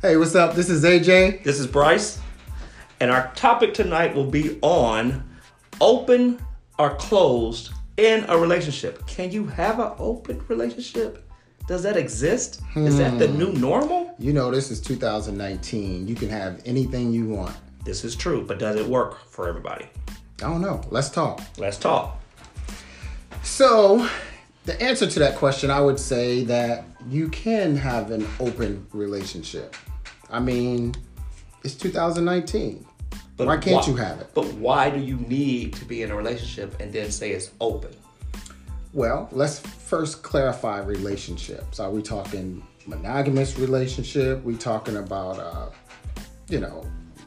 Hey, what's up? This is AJ. This is Bryce, and our topic tonight will be on open or closed in a relationship. Can you have an open relationship? Does that exist? Is that the new hmm. normal? You know, this is 2019. You can have anything you want. This is true, but does it work for everybody? I don't know. Let's talk. Let's talk. So, the answer to that question, I would say that you can have an open relationship. I mean, it's 2019. But Why can't why- you have it? But why do you need to be in a relationship and then say it's open? Well, let's first clarify relationships. Are we talking monogamous relationship? We talking about, uh, you know,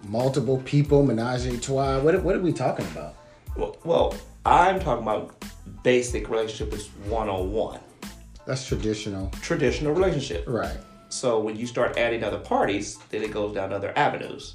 multiple people, menage a trois? What, what are we talking about? Well, well, I'm talking about basic relationship is one on one, That's traditional. traditional relationship. Right. So when you start adding other parties, then it goes down other avenues.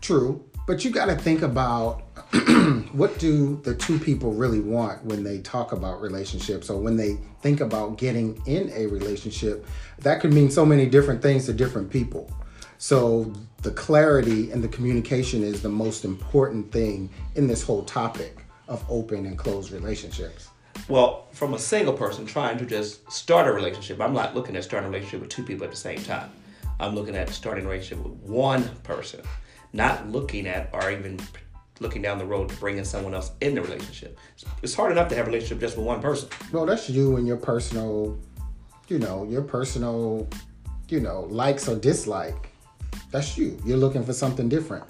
True, but you got to think about what do the two people really want when they talk about relationships or when they think about getting in a relationship. That could mean so many different things to different people. So the clarity and the communication is the most important thing in this whole topic of open and closed relationships. Well, from a single person trying to just start a relationship, I'm not looking at starting a relationship with two people at the same time. I'm looking at starting a relationship with one person, not looking at or even looking down the road to bringing someone else in the relationship. It's hard enough to have a relationship just with one person. Well, that's you and your personal, you know, your personal, you know, likes or dislike. That's you. You're looking for something different.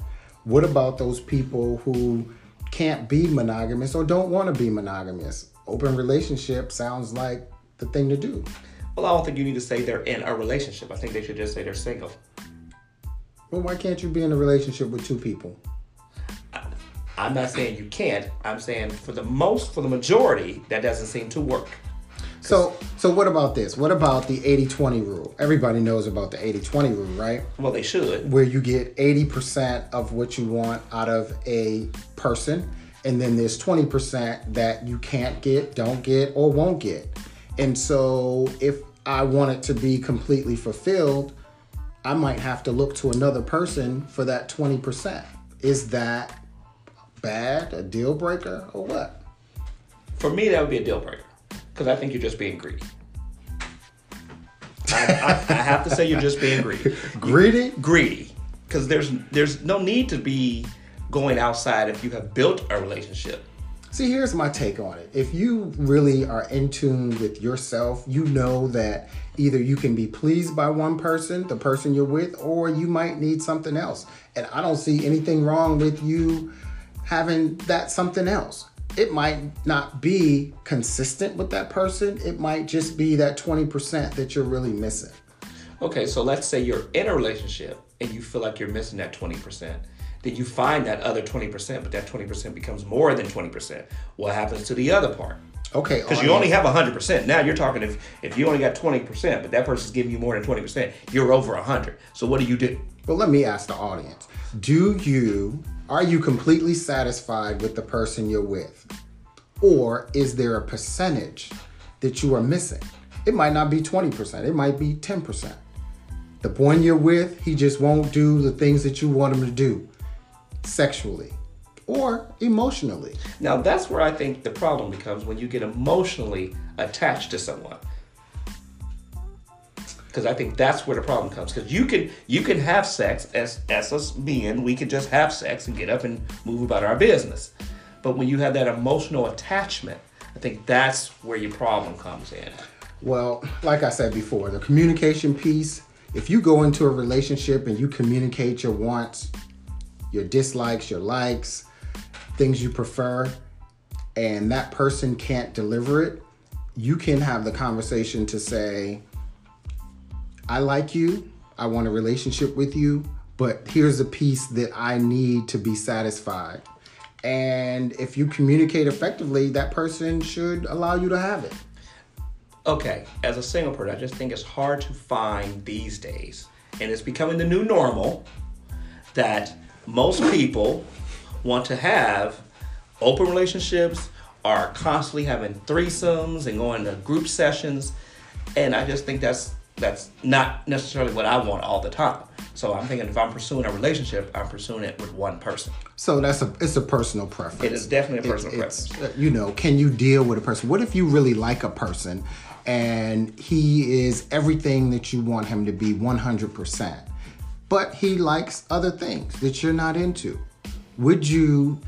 What about those people who can't be monogamous or don't want to be monogamous? Open relationship sounds like the thing to do. Well, I don't think you need to say they're in a relationship. I think they should just say they're single. Well, why can't you be in a relationship with two people? I'm not saying you can't. I'm saying for the most, for the majority, that doesn't seem to work. So, so what about this? What about the 80-20 rule? Everybody knows about the 80-20 rule, right? Well, they should. where you get 80% of what you want out of a person and then there's 20% that you can't get don't get or won't get and so if i want it to be completely fulfilled i might have to look to another person for that 20% is that bad a deal breaker or what For me, that would be a deal breaker because I think you're just being greedy. I, I, I have to say you're just being greedy. greedy Greedy, because there's there's no need to be going outside if you have built a relationship. See, here's my take on it. If you really are in tune with yourself, you know that either you can be pleased by one person, the person you're with, or you might need something else. And I don't see anything wrong with you having that something else. It might not be consistent with that person, it might just be that 20% that you're really missing. Okay, so let's say you're in a relationship and you feel like you're missing that 20%. Then you find that other 20%, but that 20% becomes more than 20%. What happens to the other part? Okay, Because you only have 100%. Now you're talking if, if you only got 20%, but that person's giving you more than 20%, you're over 100. So what do you do? Well, let me ask the audience. Do you are you completely satisfied with the person you're with? Or is there a percentage that you are missing? It might not be 20%, it might be 10%. The one you're with, he just won't do the things that you want him to do sexually or emotionally. Now that's where I think the problem becomes when you get emotionally attached to someone. Because I think that's where the problem comes. Because you can you can have sex as as us men, we can just have sex and get up and move about our business. But when you have that emotional attachment, I think that's where your problem comes in. Well, like I said before, the communication piece, if you go into a relationship and you communicate your wants, your dislikes, your likes, things you prefer, and that person can't deliver it, you can have the conversation to say, I like you, I want a relationship with you, but here's a piece that I need to be satisfied. And if you communicate effectively, that person should allow you to have it. Okay, as a single person, I just think it's hard to find these days, and it's becoming the new normal that most people want to have open relationships, are constantly having threesomes and going to group sessions, and I just think that's that's not necessarily what I want all the time. So I'm thinking if I'm pursuing a relationship, I'm pursuing it with one person. So that's a it's a personal preference. It is definitely a personal It's- preference. uh, you know, can you deal with a person? What if you really like a person and he is everything that you want him to be 100%, but he likes other things that you're not into? Would you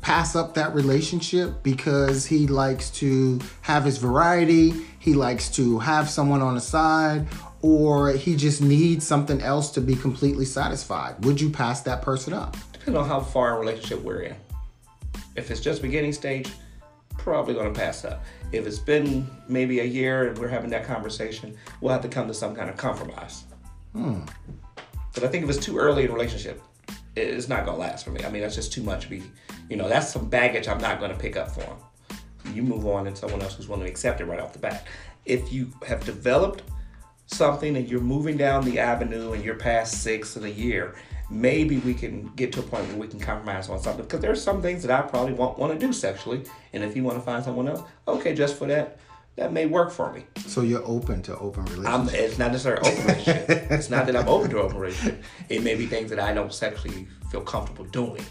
pass up that relationship because he likes to have his variety, he likes to have someone on the side, or he just needs something else to be completely satisfied? Would you pass that person up? Depending on how far in relationship we're in. If it's just beginning stage, probably gonna pass up. If it's been maybe a year and we're having that conversation, we'll have to come to some kind of compromise. Hmm. But I think if it's too early in a relationship, it's not gonna last for me. I mean, that's just too much. Be, you know, that's some baggage I'm not gonna pick up for him. You move on and someone else who's willing to accept it right off the bat. If you have developed something and you're moving down the avenue and you're past six in a year, maybe we can get to a point where we can compromise on something. Because there's some things that I probably won't want to do sexually, and if you want to find someone else, okay, just for that, that may work for me. So you're open to open relationships. I'm, it's not necessarily open relationship. it's not that I'm open to open relationship. It may be things that I don't sexually feel comfortable doing.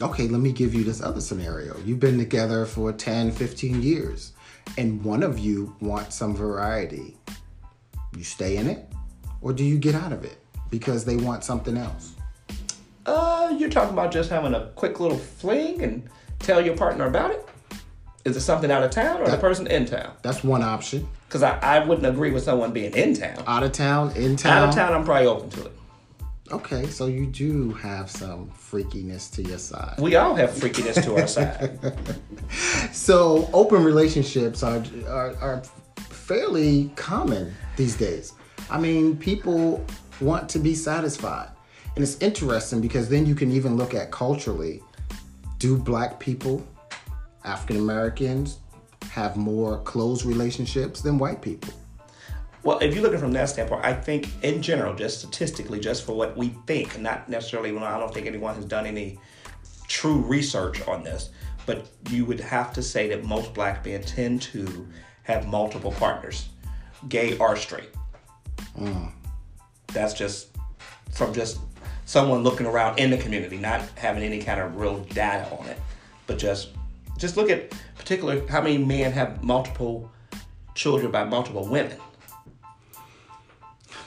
Okay, let me give you this other scenario. You've been together for 10, 15 years, and one of you wants some variety. You stay in it, or do you get out of it because they want something else? Uh, you're talking about just having a quick little fling and tell your partner about it? Is it something out of town or the person in town? That's one option. Because I, I wouldn't agree with someone being in town. Out of town, in town. Out of town, I'm probably open to it. Okay, so you do have some freakiness to your side. We all have freakiness to our side. So open relationships are, are are fairly common these days. I mean, people want to be satisfied. And it's interesting because then you can even look at culturally. Do black people, African Americans, have more close relationships than white people? Well, if you're looking from that standpoint, I think in general, just statistically, just for what we think, not necessarily, well, I don't think anyone has done any true research on this, but you would have to say that most black men tend to have multiple partners, gay or straight. Mm. That's just from just someone looking around in the community, not having any kind of real data on it, but just just look at particular how many men have multiple children by multiple women.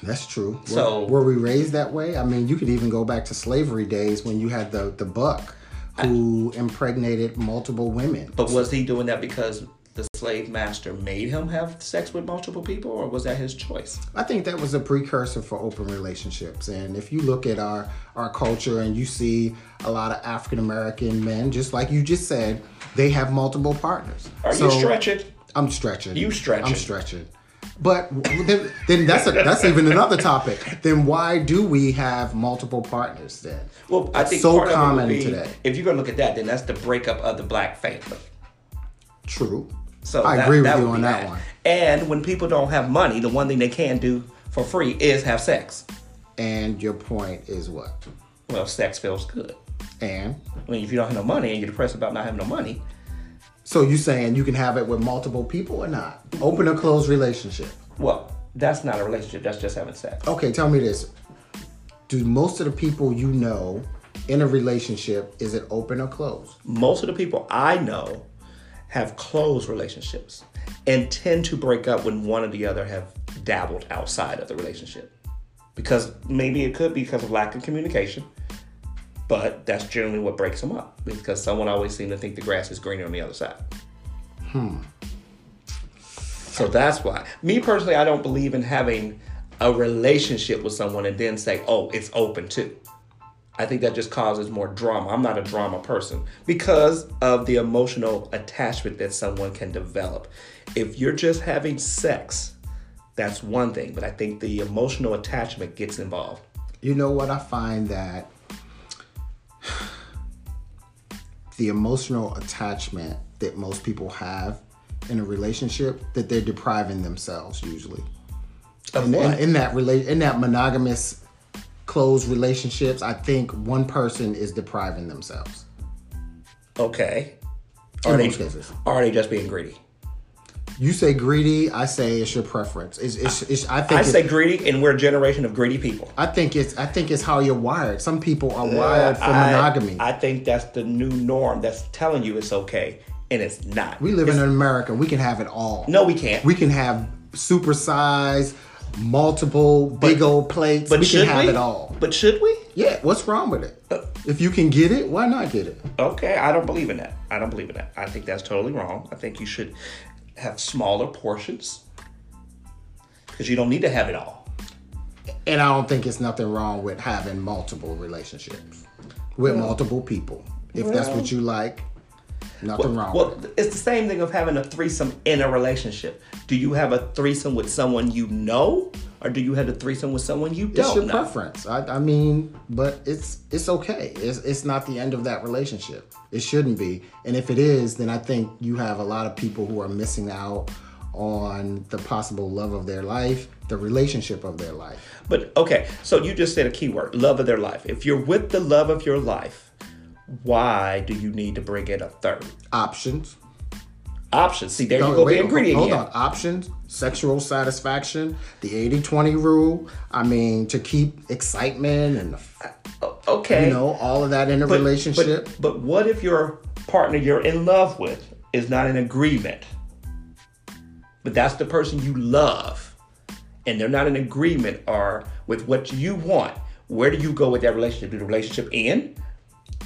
That's true. So- were, we raised that way? I mean, you could even go back to slavery days when you had the the buck who impregnated multiple women. But was he doing that because the slave master made him have sex with multiple people, or was that his choice? I think that was a precursor for open relationships. And if you look at our our culture and you see a lot of African American men, just like you just said, they have multiple partners. Are you stretching? I'm stretching. You stretching. I'm stretching. But then, then that's a, that's even another topic. Then why do we have multiple partners then? Well, I It's think so part common of it would be, today. If you're gonna look at that, then that's the breakup of the black family. True. So I that- agree with you on be that one. And when people don't have money, the one thing they can do for free is have sex. And your point is what? Well, sex feels good. And I mean, if you don't have no money and you're depressed about not having no money, so you saying you can have it with multiple people or not? Open or closed relationship? well, that's not a relationship. That's just having sex. Okay, tell me this. Do most of the people you know in a relationship is it open or closed? most of the people I know have closed relationships and tend to break up when one or the other have dabbled outside of the relationship. Because maybe it could be because of lack of communication, but that's generally what breaks them up because someone always seems to think the grass is greener on the other side. Hmm. So that's why. Me personally, I don't believe in having a relationship with someone and then say, oh, it's open too. I think that just causes more drama. I'm not a drama person because of the emotional attachment that someone can develop. If you're just having sex, that's one thing, but I think the emotional attachment gets involved. You know what? I find that the emotional attachment that most people have in a relationship that they're depriving themselves usually. Of in, in, in that rela- in that monogamous closed relationships, I think one person is depriving themselves. Okay. In Are they, most cases. are they just being greedy? You say greedy. I say it's your preference. It's, it's, it's I think I say greedy, and we're a generation of greedy people. I think it's I think it's how you're wired. Some people are wired for I- monogamy. I think that's the new norm. That's telling you it's okay, and it's not. we live It's- in America. We can have it all. No, we can't. We can have super size, multiple big old plates. but we should can have we? it all. But should we? Yeah, what's wrong with it? Uh, If you can get it, why not get it? Okay, I don't believe in that. I don't believe in that. I think that's totally wrong. I think you should have smaller portions because you don't need to have it all. And I don't think it's nothing wrong with having multiple relationships with multiple people. If that's what you like, nothing wrong Well, it's the same thing of having a threesome in a relationship. Do you have a threesome with someone you know, or do you have a threesome with someone you don't It's your know? preference. I, I mean, but it's it's okay. It's it's not the end of that relationship. It shouldn't be. And if it is, then I think you have a lot of people who are missing out on the possible love of their life, the relationship of their life. But okay, so you just said a key word, love of their life. If you're with the love of your life, why do you need to bring in a third? Options. Options. See, there you go wait, greedy hold again. on. Options, sexual satisfaction, the 80-20 rule. I mean, to keep excitement and Okay. you know all of that in a But- relationship. But, but what if your partner you're in love with is not in agreement? But that's the person you love, and they're not in agreement or with what you want. Where do you go with that relationship? Do the relationship end?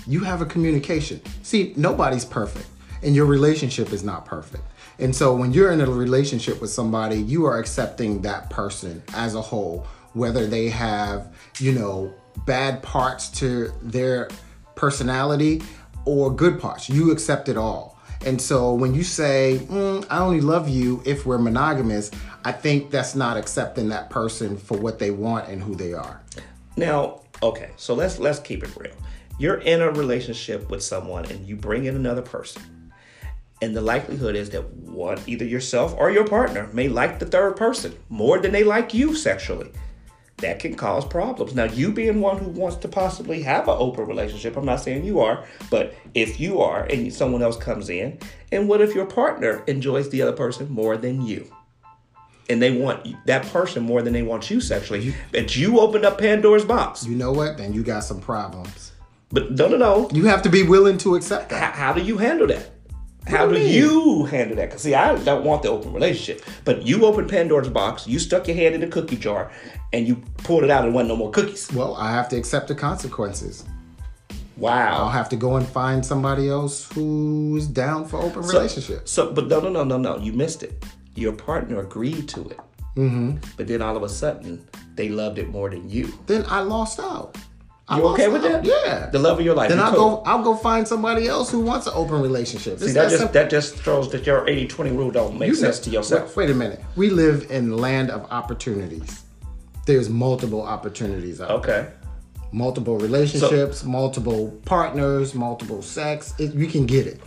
You have a communication. See, nobody's perfect, and your relationship is not perfect. And so when you're in a relationship with somebody, you are accepting that person as a whole, whether they have, you know, bad parts to their personality or good parts. You accept it all. And so when you say, mm, I only love you if we're monogamous, I think that's not accepting that person for what they want and who they are. Now, okay, so let's let's keep it real. You're in a relationship with someone and you bring in another person. And the likelihood is that one, either yourself or your partner may like the third person more than they like you sexually. That can cause problems. Now, you being one who wants to possibly have an open relationship, I'm not saying you are, but if you are and someone else comes in, and what if your partner enjoys the other person more than you? And they want that person more than they want you sexually. But you opened up Pandora's box. You know what? Then you got some problems. But no, no, no. You have to be willing to accept that. How, how do you handle that? How do mean? you handle that? Because see, I don't want the open relationship. But you opened Pandora's box, you stuck your hand in the cookie jar, and you pulled it out and wasn't no more cookies. Well, I have to accept the consequences. Wow. I'll have to go and find somebody else who's down for open So- relationships. So, but no, no, no, no, no. You missed it. Your partner agreed to it. Mm-hmm. But then all of a sudden, they loved it more than you. Then I lost out. I You okay with that? Yeah. The love of your life. then you I'll cool. go. I'll go find somebody else who wants an open relationship. See, It's that that just simple. that just throws that your 80-20 rule don't make You sense know- to yourself. Wait, wait a minute. We live in land of opportunities. There's multiple opportunities out there. Okay. Multiple relationships, multiple partners, multiple sex. It, you can get it.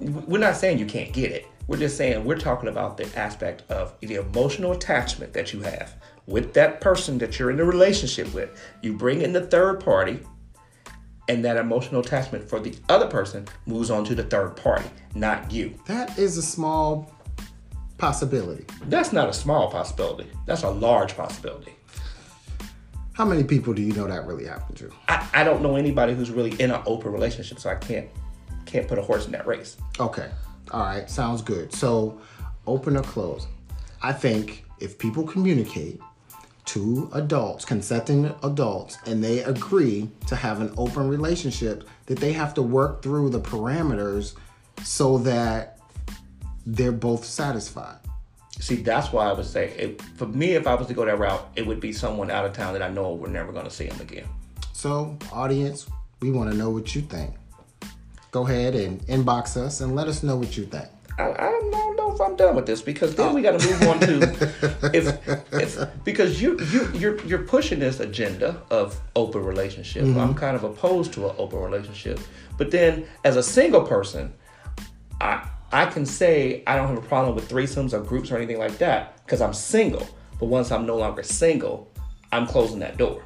we're not saying you can't get it. We're just saying we're talking about the aspect of the emotional attachment that you have with that person that you're in a relationship with. You bring in the third party, and that emotional attachment for the other person moves on to the third party, not you. That is a small possibility. That's not a small possibility. That's a large possibility. How many people do you know that really happened to? I, I don't know anybody who's really in an open relationship, so I can't can't put a horse in that race. Okay. All right. Sounds good. So, open or close? I think if people communicate to adults, consenting adults, and they agree to have an open relationship, that they have to work through the parameters so that they're both satisfied. See, that's why I would say, it, for me, if I was to go that route, it would be someone out of town that I know we're never going to see them again. So, audience, we want to know what you think. Go ahead and inbox us and let us know what you think. I, I don't know if I'm done with this because then we got to oh. move on to if, if because you you you're you're pushing this agenda of open relationship. Mm-hmm. I'm kind of opposed to an open relationship, but then as a single person, I I can say I don't have a problem with threesomes or groups or anything like that because I'm single. But once I'm no longer single, I'm closing that door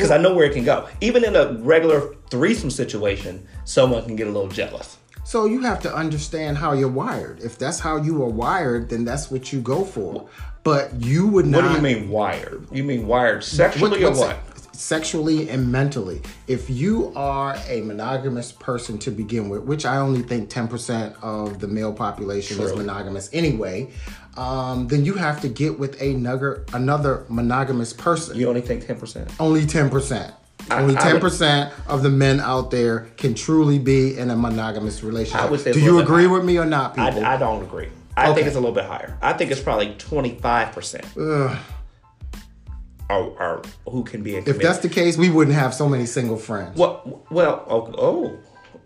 because I know where it can go. Even in a regular threesome situation, someone can get a little jealous. So you have to understand how you're wired. If that's how you are wired, then that's what you go for. But you would not. What do you mean wired? You mean wired sexually or what? Sexually and mentally. If you are a monogamous person to begin with, which I only think 10% of the male population is monogamous anyway, um, then you have to get with another another monogamous person. You only think ten percent. Only 10%. Only 10% of the men out there can truly be in a monogamous relationship. I would say Do you agree higher. with me or not, people? I, I don't agree. I Okay. think it's a little bit higher. I think it's probably twenty five percent. Or, or who can be in if that's the case, we wouldn't have so many single friends. well, well, oh,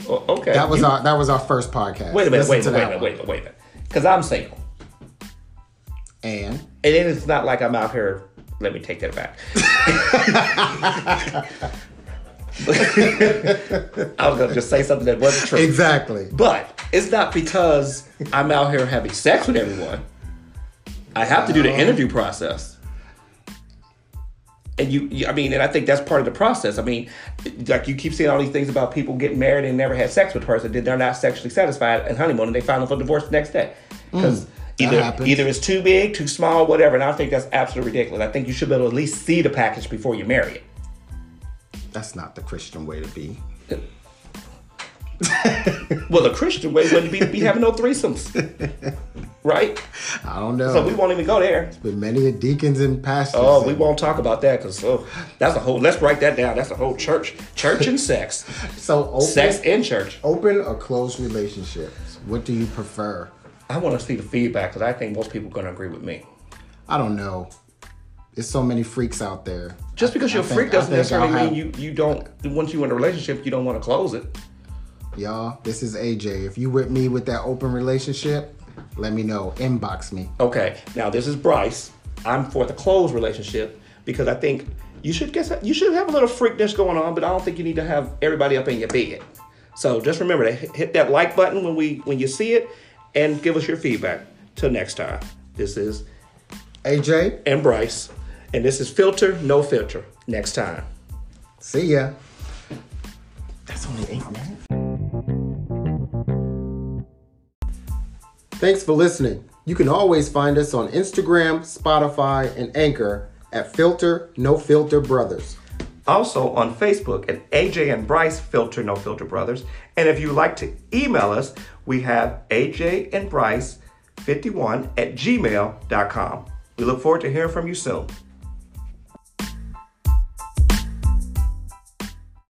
oh, okay. That was You- our that was our first podcast. Wait a minute, wait a minute, wait a minute, wait a minute. Because I'm single, And and then it's not like I'm out here. Let me take that back. I was gonna just say something that wasn't true. exactly. But it's not because I'm out here having sex with everyone. I have to do the interview process. And you, you- I mean, and I think that's part of the process. I mean, like you keep saying all these things about people getting married and never had sex with a person, then they're not sexually satisfied and honeymoon, and they file for divorce the next day because Mm, either happens. either it's too big, too small, whatever. And I think that's absolutely ridiculous. I think you should be able to at least see the package before you marry it. That's not the Christian way to be. Well, the Christian way wouldn't be, be having no threesomes, right? I don't know. So we won't even go there. But many deacons and pastors. Oh, we won't talk about that because oh, that's a whole. Let's write that down. That's a whole church, church and sex, So open, sex and church. open or closed relationships. What do you prefer? I want to see the feedback because I think most people are going to agree with me. I don't know. There's so many freaks out there. Just because I you're a think- freak I doesn't necessarily I'll mean you you don't. Once you're in a relationship, you don't want to close it. Y'all, this is AJ. If you with me with that open relationship, let me know. Inbox me. Okay, now this is Bryce. I'm for the closed relationship because I think you should guess you should have a little freakness going on, but I don't think you need to have everybody up in your bed. So just remember to hit that like button when we when you see it, and give us your feedback. Till next time, this is AJ, and Bryce, and this is Filter No Filter. Next time. see ya. That's only eight minutes. Thanks for listening. You can always find us on Instagram, Spotify, and Anchor at Filter No Filter Brothers. Also on Facebook at AJ and Bryce Filter No Filter Brothers. And if you'd like to email us, we have AJ and Bryce 51 at gmail.com. We look forward to hearing from you soon.